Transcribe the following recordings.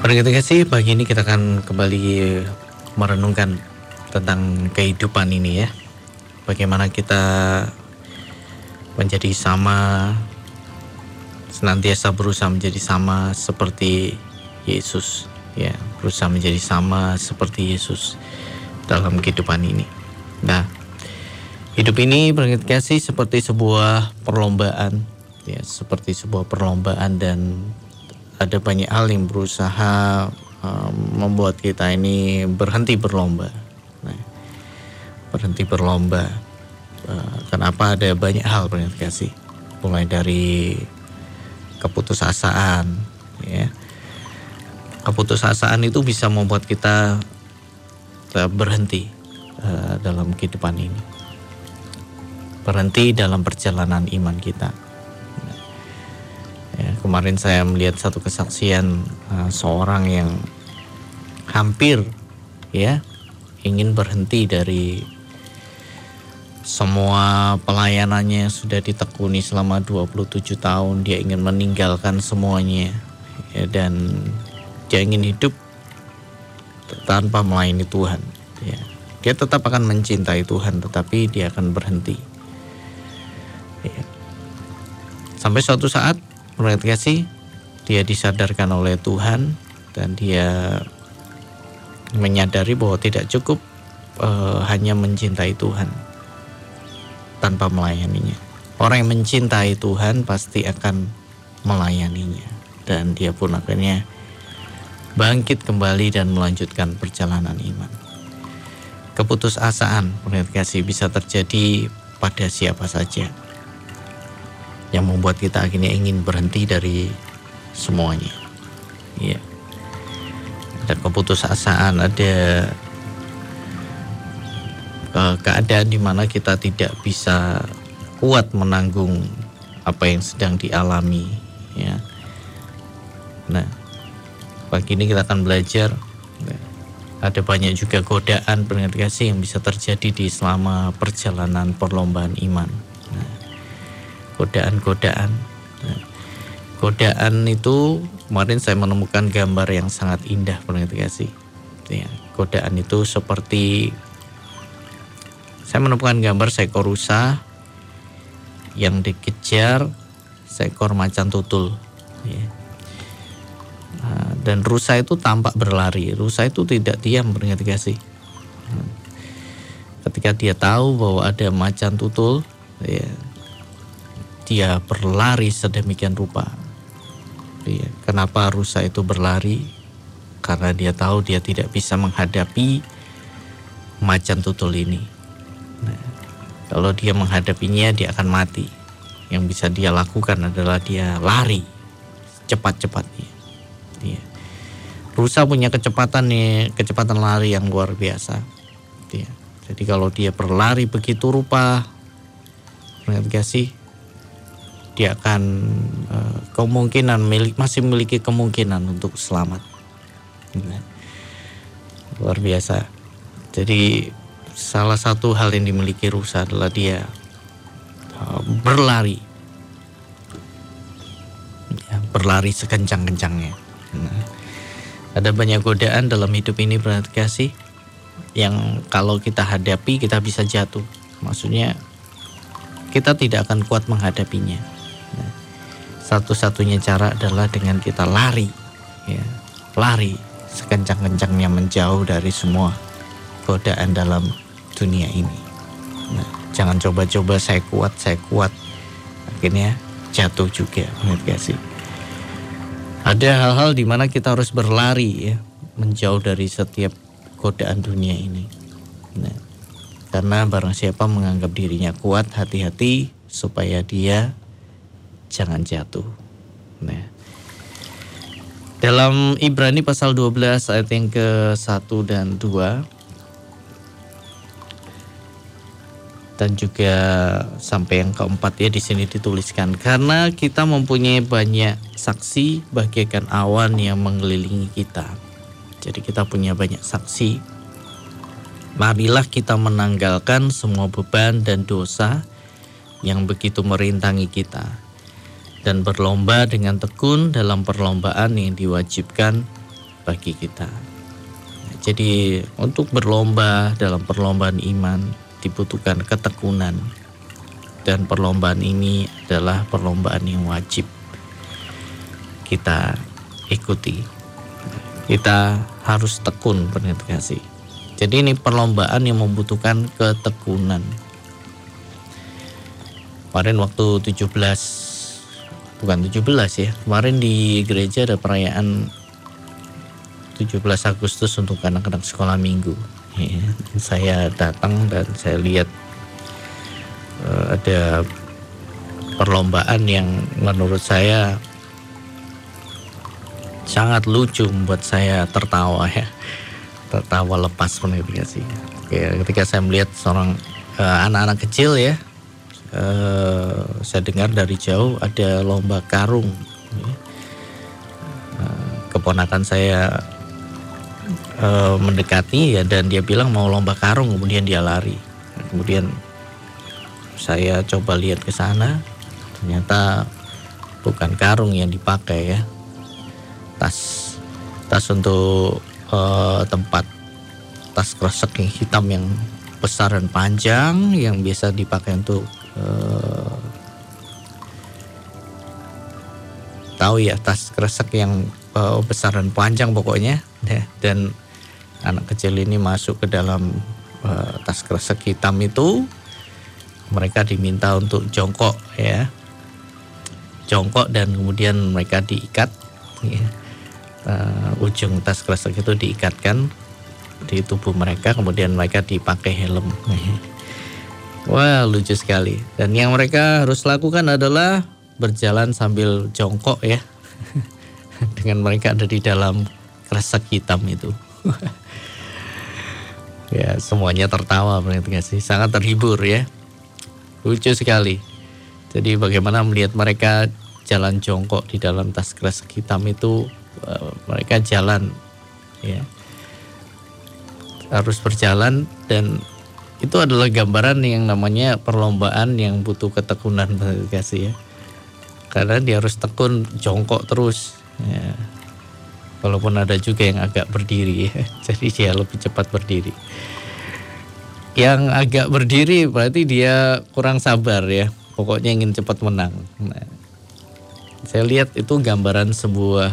Pendengar kasih, pagi ini kita akan kembali merenungkan tentang kehidupan ini ya. Bagaimana kita menjadi sama senantiasa berusaha menjadi sama seperti Yesus ya, berusaha menjadi sama seperti Yesus dalam kehidupan ini. Nah, hidup ini pendengar kasih seperti sebuah perlombaan ya, seperti sebuah perlombaan dan ada banyak hal yang berusaha um, membuat kita ini berhenti berlomba. Nah, berhenti berlomba. Uh, kenapa ada banyak hal kasih, mulai dari keputusasaan, ya. Keputusasaan itu bisa membuat kita uh, berhenti uh, dalam kehidupan ini, berhenti dalam perjalanan iman kita kemarin saya melihat satu kesaksian uh, seorang yang hampir ya ingin berhenti dari semua pelayanannya sudah ditekuni selama 27 tahun dia ingin meninggalkan semuanya ya, dan dia ingin hidup tanpa melayani Tuhan ya. dia tetap akan mencintai Tuhan tetapi dia akan berhenti ya. sampai suatu saat Menurut kasih dia disadarkan oleh Tuhan dan dia menyadari bahwa tidak cukup uh, hanya mencintai Tuhan tanpa melayaninya. Orang yang mencintai Tuhan pasti akan melayaninya dan dia pun akhirnya bangkit kembali dan melanjutkan perjalanan iman. Keputusasaan menurut kasih bisa terjadi pada siapa saja yang membuat kita akhirnya ingin berhenti dari semuanya. Ya. Ada keputusasaan, ada keadaan di mana kita tidak bisa kuat menanggung apa yang sedang dialami, ya. Nah, pagi ini kita akan belajar ya, ada banyak juga godaan pendengar yang bisa terjadi di selama perjalanan perlombaan iman godaan-godaan. Nah, godaan itu kemarin saya menemukan gambar yang sangat indah kasih. Ya, godaan itu seperti saya menemukan gambar seekor rusa yang dikejar seekor macan tutul. Ya. Nah, dan rusa itu tampak berlari. Rusa itu tidak diam kasih. Nah, ketika dia tahu bahwa ada macan tutul, ya, dia berlari sedemikian rupa. Ya, kenapa rusa itu berlari? Karena dia tahu dia tidak bisa menghadapi macan tutul ini. Nah, kalau dia menghadapinya, dia akan mati. Yang bisa dia lakukan adalah dia lari cepat-cepatnya. Ya. Rusa punya kecepatan nih, kecepatan lari yang luar biasa. Ya. Jadi kalau dia berlari begitu rupa, perhatikan sih dia akan uh, kemungkinan milik masih memiliki kemungkinan untuk selamat. Nah, luar biasa. Jadi salah satu hal yang dimiliki rusa adalah dia uh, berlari, ya, berlari sekencang-kencangnya. Nah, ada banyak godaan dalam hidup ini berarti kasih yang kalau kita hadapi kita bisa jatuh. Maksudnya kita tidak akan kuat menghadapinya satu-satunya cara adalah dengan kita lari, ya, lari sekencang-kencangnya menjauh dari semua godaan dalam dunia ini. Nah, jangan coba-coba saya kuat, saya kuat, akhirnya jatuh juga, mengerti sih? Ada hal-hal di mana kita harus berlari ya, menjauh dari setiap godaan dunia ini. Nah, karena barang siapa menganggap dirinya kuat, hati-hati supaya dia jangan jatuh. Nah. Dalam Ibrani pasal 12 ayat yang ke-1 dan 2 dan juga sampai yang keempat ya di sini dituliskan karena kita mempunyai banyak saksi bagaikan awan yang mengelilingi kita. Jadi kita punya banyak saksi. Marilah kita menanggalkan semua beban dan dosa yang begitu merintangi kita dan berlomba dengan tekun dalam perlombaan yang diwajibkan bagi kita. Jadi untuk berlomba dalam perlombaan iman dibutuhkan ketekunan dan perlombaan ini adalah perlombaan yang wajib kita ikuti. Kita harus tekun pendengar kasih. Jadi ini perlombaan yang membutuhkan ketekunan. Kemarin waktu 17 bukan 17 ya. Kemarin di gereja ada perayaan 17 Agustus untuk anak-anak sekolah minggu. Ya, saya datang dan saya lihat uh, ada perlombaan yang menurut saya sangat lucu membuat saya tertawa ya tertawa lepas sih ya, ketika saya melihat seorang eh, anak-anak uh, kecil ya uh, saya dengar dari jauh ada lomba karung. Uh, keponakan saya uh, mendekati ya dan dia bilang mau lomba karung kemudian dia lari. Kemudian saya coba lihat ke sana ternyata bukan karung yang dipakai ya. Tas tas untuk uh, tempat tas kresek yang hitam yang besar dan panjang yang biasa dipakai untuk uh, tahu ya tas kresek yang uh, besar dan panjang pokoknya ya. dan anak kecil ini masuk ke dalam uh, tas kresek hitam itu mereka diminta untuk jongkok ya jongkok dan kemudian mereka diikat ya. uh, ujung tas kresek itu diikatkan di tubuh mereka kemudian mereka dipakai helm wah lucu sekali. Dan yang mereka harus lakukan adalah berjalan sambil jongkok ya. Dengan mereka ada di dalam kresek hitam itu. Ya semuanya tertawa berarti sih. Sangat terhibur ya. Lucu sekali. Jadi bagaimana melihat mereka jalan jongkok di dalam tas kresek hitam itu uh, mereka jalan ya. Harus berjalan dan itu adalah gambaran yang namanya perlombaan yang butuh ketekunan kasih ya. Karena dia harus tekun jongkok terus ya. walaupun ada juga yang agak berdiri ya. jadi dia lebih cepat berdiri. Yang agak berdiri berarti dia kurang sabar ya. Pokoknya ingin cepat menang. Nah, saya lihat itu gambaran sebuah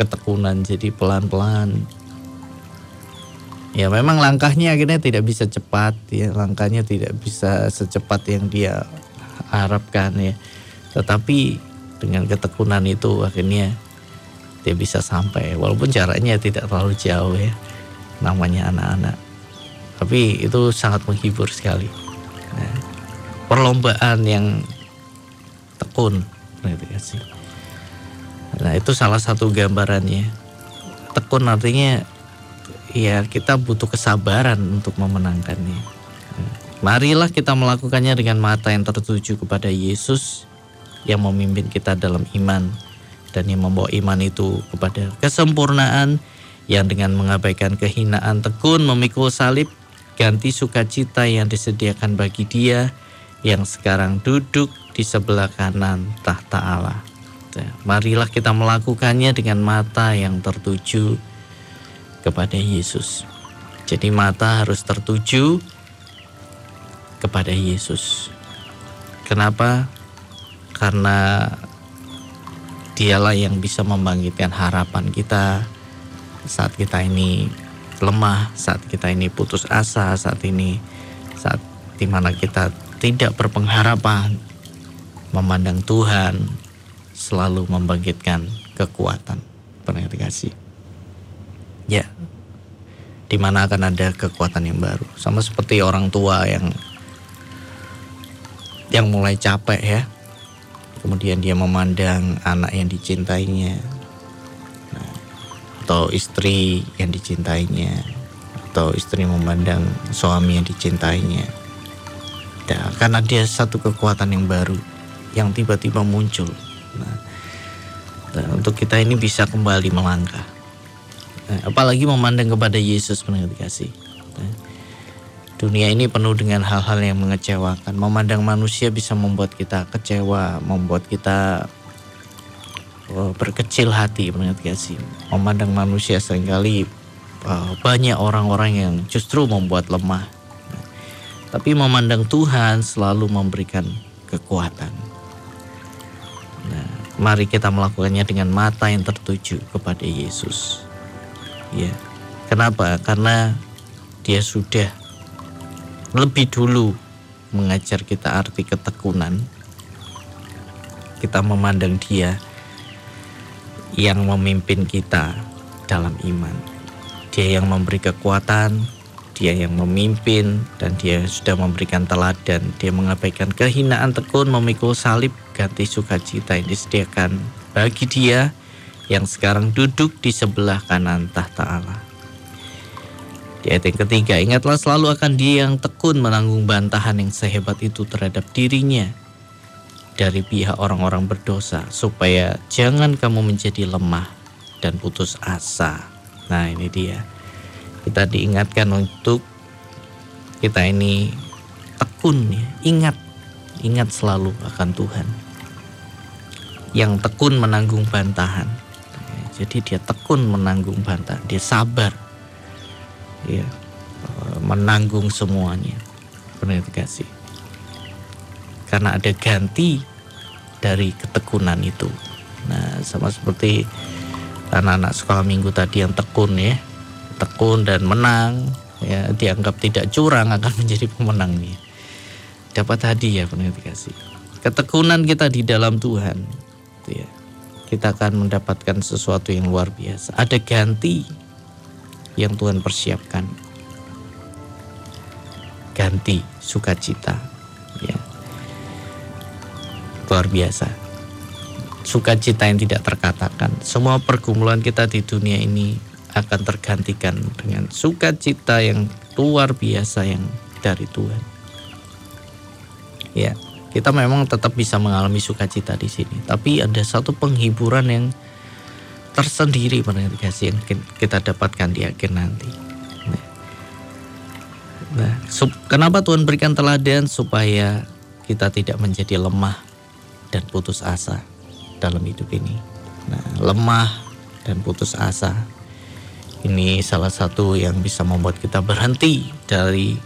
ketekunan jadi pelan-pelan ya memang langkahnya akhirnya tidak bisa cepat ya. Langkahnya tidak bisa secepat yang dia harapkan ya. Tetapi dengan ketekunan itu akhirnya dia bisa sampai. Walaupun jaraknya tidak terlalu jauh ya namanya anak-anak. Tapi itu sangat menghibur sekali nah, perlombaan yang tekun gitu nah itu salah satu gambarannya. Tekun artinya ya kita butuh kesabaran untuk memenangkannya marilah kita melakukannya dengan mata yang tertuju kepada Yesus yang memimpin kita dalam iman dan yang membawa iman itu kepada kesempurnaan yang dengan mengabaikan kehinaan tekun memikul salib ganti sukacita yang disediakan bagi dia yang sekarang duduk di sebelah kanan tahta Allah. Marilah kita melakukannya dengan mata yang tertuju kepada Yesus. Jadi mata harus tertuju kepada Yesus. Kenapa? karena dialah yang bisa membangkitkan harapan kita saat kita ini lemah, saat kita ini putus asa, saat ini saat di mana kita tidak berpengharapan, memandang Tuhan selalu membangkitkan kekuatan. Pernah dikasih. Ya, di mana akan ada kekuatan yang baru. Sama seperti orang tua yang yang mulai capek ya, kemudian dia memandang anak yang dicintainya. Nah, atau istri yang dicintainya. Atau istri memandang suami yang dicintainya. Nah, karena dia satu kekuatan yang baru yang tiba-tiba muncul. Nah, untuk kita ini bisa kembali melangkah nah, apalagi memandang kepada Yesus pendengar kasih. Nah, Dunia ini penuh dengan hal-hal yang mengecewakan. Memandang manusia bisa membuat kita kecewa, membuat kita uh, berkecil hati menurut kasih. Memandang manusia sering kali uh, banyak orang-orang yang justru membuat lemah. Tapi memandang Tuhan selalu memberikan kekuatan. Nah mari kita melakukannya dengan mata yang tertuju kepada Yesus ya kenapa karena dia sudah lebih dulu mengajar kita arti ketekunan kita memandang dia yang memimpin kita dalam iman. Dia yang memberi kekuatan, dia yang memimpin, dan dia sudah memberikan teladan. Dia mengabaikan kehinaan tekun, memikul salib, ganti sukacita yang disediakan bagi dia yang sekarang duduk di sebelah kanan tahta Allah. Di ayat yang ketiga, ingatlah selalu akan dia yang tekun menanggung bantahan yang sehebat itu terhadap dirinya dari pihak orang-orang berdosa supaya jangan kamu menjadi lemah dan putus asa. Nah, ini dia. Kita diingatkan untuk kita ini tekun ya, ingat ingat selalu akan Tuhan. Yang tekun menanggung bantahan. Jadi dia tekun menanggung bantahan, dia sabar. Ya, menanggung semuanya. Benar kasih karena ada ganti dari ketekunan itu. Nah, sama seperti anak-anak sekolah minggu tadi yang tekun ya, tekun dan menang, ya dianggap tidak curang akan menjadi pemenangnya. Dapat hadiah kasih. Ketekunan kita di dalam Tuhan, gitu ya, kita akan mendapatkan sesuatu yang luar biasa. Ada ganti yang Tuhan persiapkan. Ganti sukacita, ya luar biasa. Sukacita yang tidak terkatakan. Semua pergumulan kita di dunia ini akan tergantikan dengan sukacita yang luar biasa yang dari Tuhan. Ya, kita memang tetap bisa mengalami sukacita di sini, tapi ada satu penghiburan yang tersendiri kasih yang kita dapatkan di akhir nanti. Nah, nah kenapa Tuhan berikan teladan supaya kita tidak menjadi lemah dan putus asa dalam hidup ini. Nah, lemah dan putus asa ini salah satu yang bisa membuat kita berhenti dari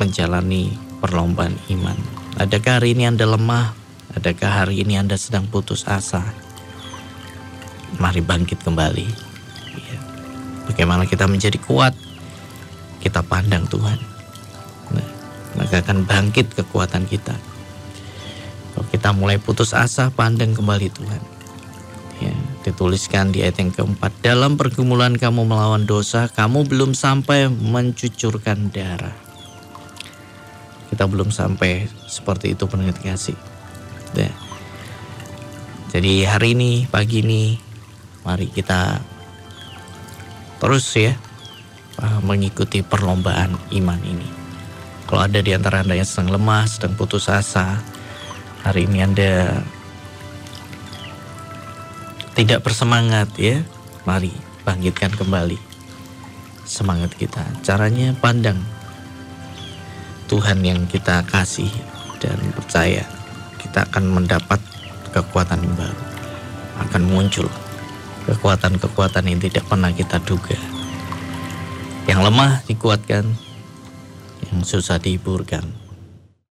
menjalani perlombaan iman. Adakah hari ini Anda lemah? Adakah hari ini Anda sedang putus asa? Mari bangkit kembali. Ya. Bagaimana kita menjadi kuat? Kita pandang Tuhan. Nah, maka akan bangkit kekuatan kita. Kalau kita mulai putus asa, pandang kembali Tuhan. Ya, dituliskan di ayat yang keempat, dalam pergumulan kamu melawan dosa, kamu belum sampai mencucurkan darah. Kita belum sampai seperti itu pendengar kasih. Ya. Jadi hari ini, pagi ini, mari kita terus ya uh, mengikuti perlombaan iman ini. Kalau ada di antara Anda yang sedang lemah, sedang putus asa, hari ini Anda tidak bersemangat ya, mari bangkitkan kembali semangat kita. Caranya pandang Tuhan yang kita kasih dan percaya kita akan mendapat kekuatan yang baru. Akan muncul kekuatan-kekuatan yang tidak pernah kita duga. Yang lemah dikuatkan, yang susah dihiburkan